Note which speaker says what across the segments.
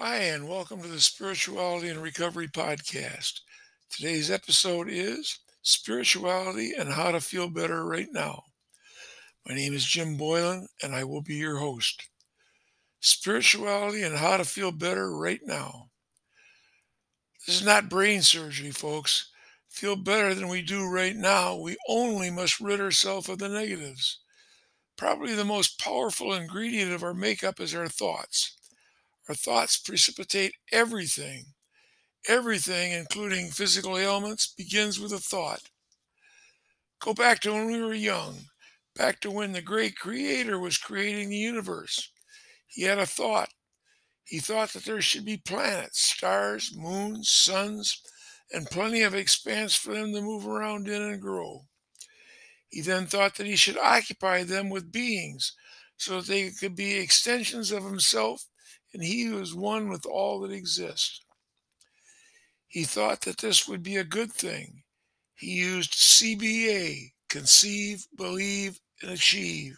Speaker 1: Hi, and welcome to the Spirituality and Recovery Podcast. Today's episode is Spirituality and How to Feel Better Right Now. My name is Jim Boylan, and I will be your host. Spirituality and How to Feel Better Right Now. This is not brain surgery, folks. Feel better than we do right now. We only must rid ourselves of the negatives. Probably the most powerful ingredient of our makeup is our thoughts. Our thoughts precipitate everything. Everything, including physical ailments, begins with a thought. Go back to when we were young, back to when the great creator was creating the universe. He had a thought. He thought that there should be planets, stars, moons, suns, and plenty of expanse for them to move around in and grow. He then thought that he should occupy them with beings so that they could be extensions of himself and he was one with all that exists. He thought that this would be a good thing. He used CBA conceive, believe, and achieve.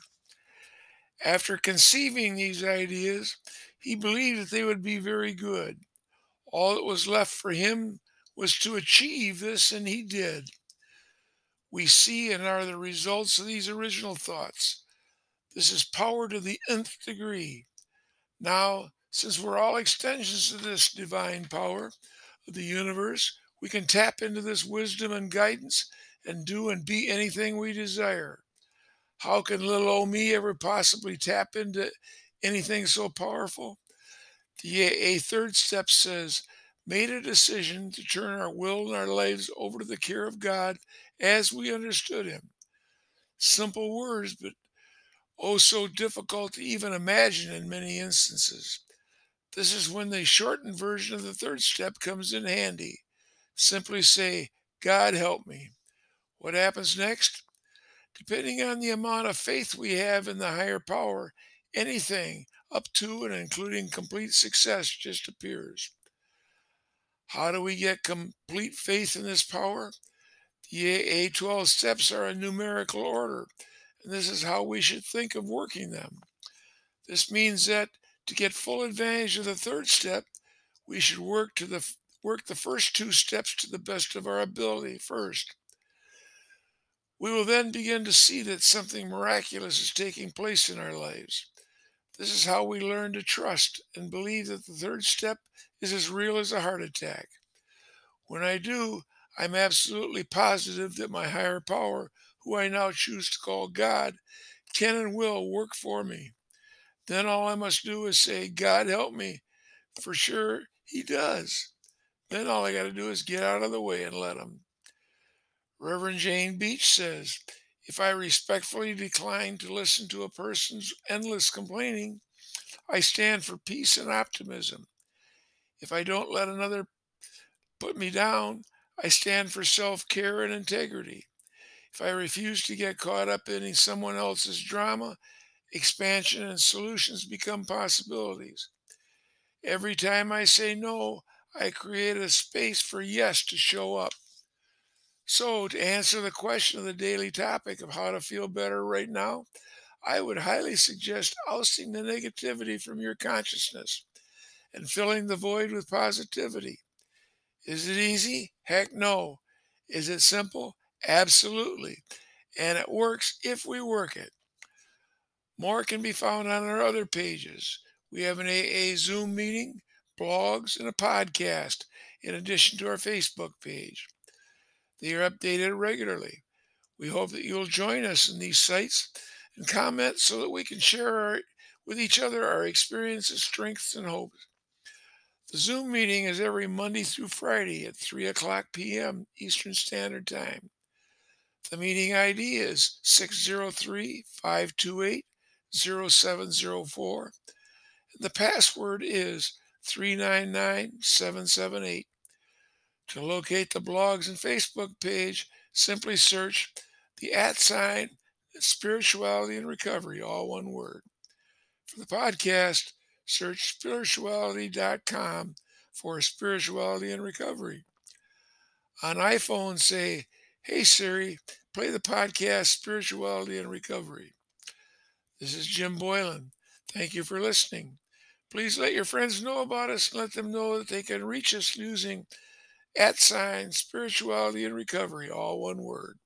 Speaker 1: After conceiving these ideas, he believed that they would be very good. All that was left for him was to achieve this, and he did. We see and are the results of these original thoughts. This is power to the nth degree. Now, since we're all extensions of this divine power of the universe, we can tap into this wisdom and guidance and do and be anything we desire. How can little old me ever possibly tap into anything so powerful? The AA third step says, made a decision to turn our will and our lives over to the care of God as we understood Him. Simple words, but oh so difficult to even imagine in many instances. This is when the shortened version of the third step comes in handy. Simply say, God help me. What happens next? Depending on the amount of faith we have in the higher power, anything up to and including complete success just appears. How do we get complete faith in this power? The AA 12 steps are a numerical order, and this is how we should think of working them. This means that to get full advantage of the third step, we should work to the work the first two steps to the best of our ability first. We will then begin to see that something miraculous is taking place in our lives. This is how we learn to trust and believe that the third step is as real as a heart attack. When I do, I'm absolutely positive that my higher power, who I now choose to call God, can and will work for me. Then all I must do is say, God help me. For sure, He does. Then all I got to do is get out of the way and let Him. Reverend Jane Beach says, if I respectfully decline to listen to a person's endless complaining, I stand for peace and optimism. If I don't let another put me down, I stand for self care and integrity. If I refuse to get caught up in someone else's drama, expansion and solutions become possibilities. Every time I say no, I create a space for yes to show up. So, to answer the question of the daily topic of how to feel better right now, I would highly suggest ousting the negativity from your consciousness and filling the void with positivity. Is it easy? Heck no. Is it simple? Absolutely. And it works if we work it. More can be found on our other pages. We have an AA Zoom meeting, blogs, and a podcast, in addition to our Facebook page. They are updated regularly. We hope that you'll join us in these sites and comment so that we can share our, with each other our experiences, strengths, and hopes. The Zoom meeting is every Monday through Friday at 3 o'clock p.m. Eastern Standard Time. The meeting ID is 603 528 0704. The password is 399778. To locate the blogs and Facebook page, simply search the at sign spirituality and recovery, all one word. For the podcast, search spirituality.com for spirituality and recovery. On iPhone, say, Hey Siri, play the podcast Spirituality and Recovery. This is Jim Boylan. Thank you for listening. Please let your friends know about us and let them know that they can reach us using at sign spirituality and recovery, all one word.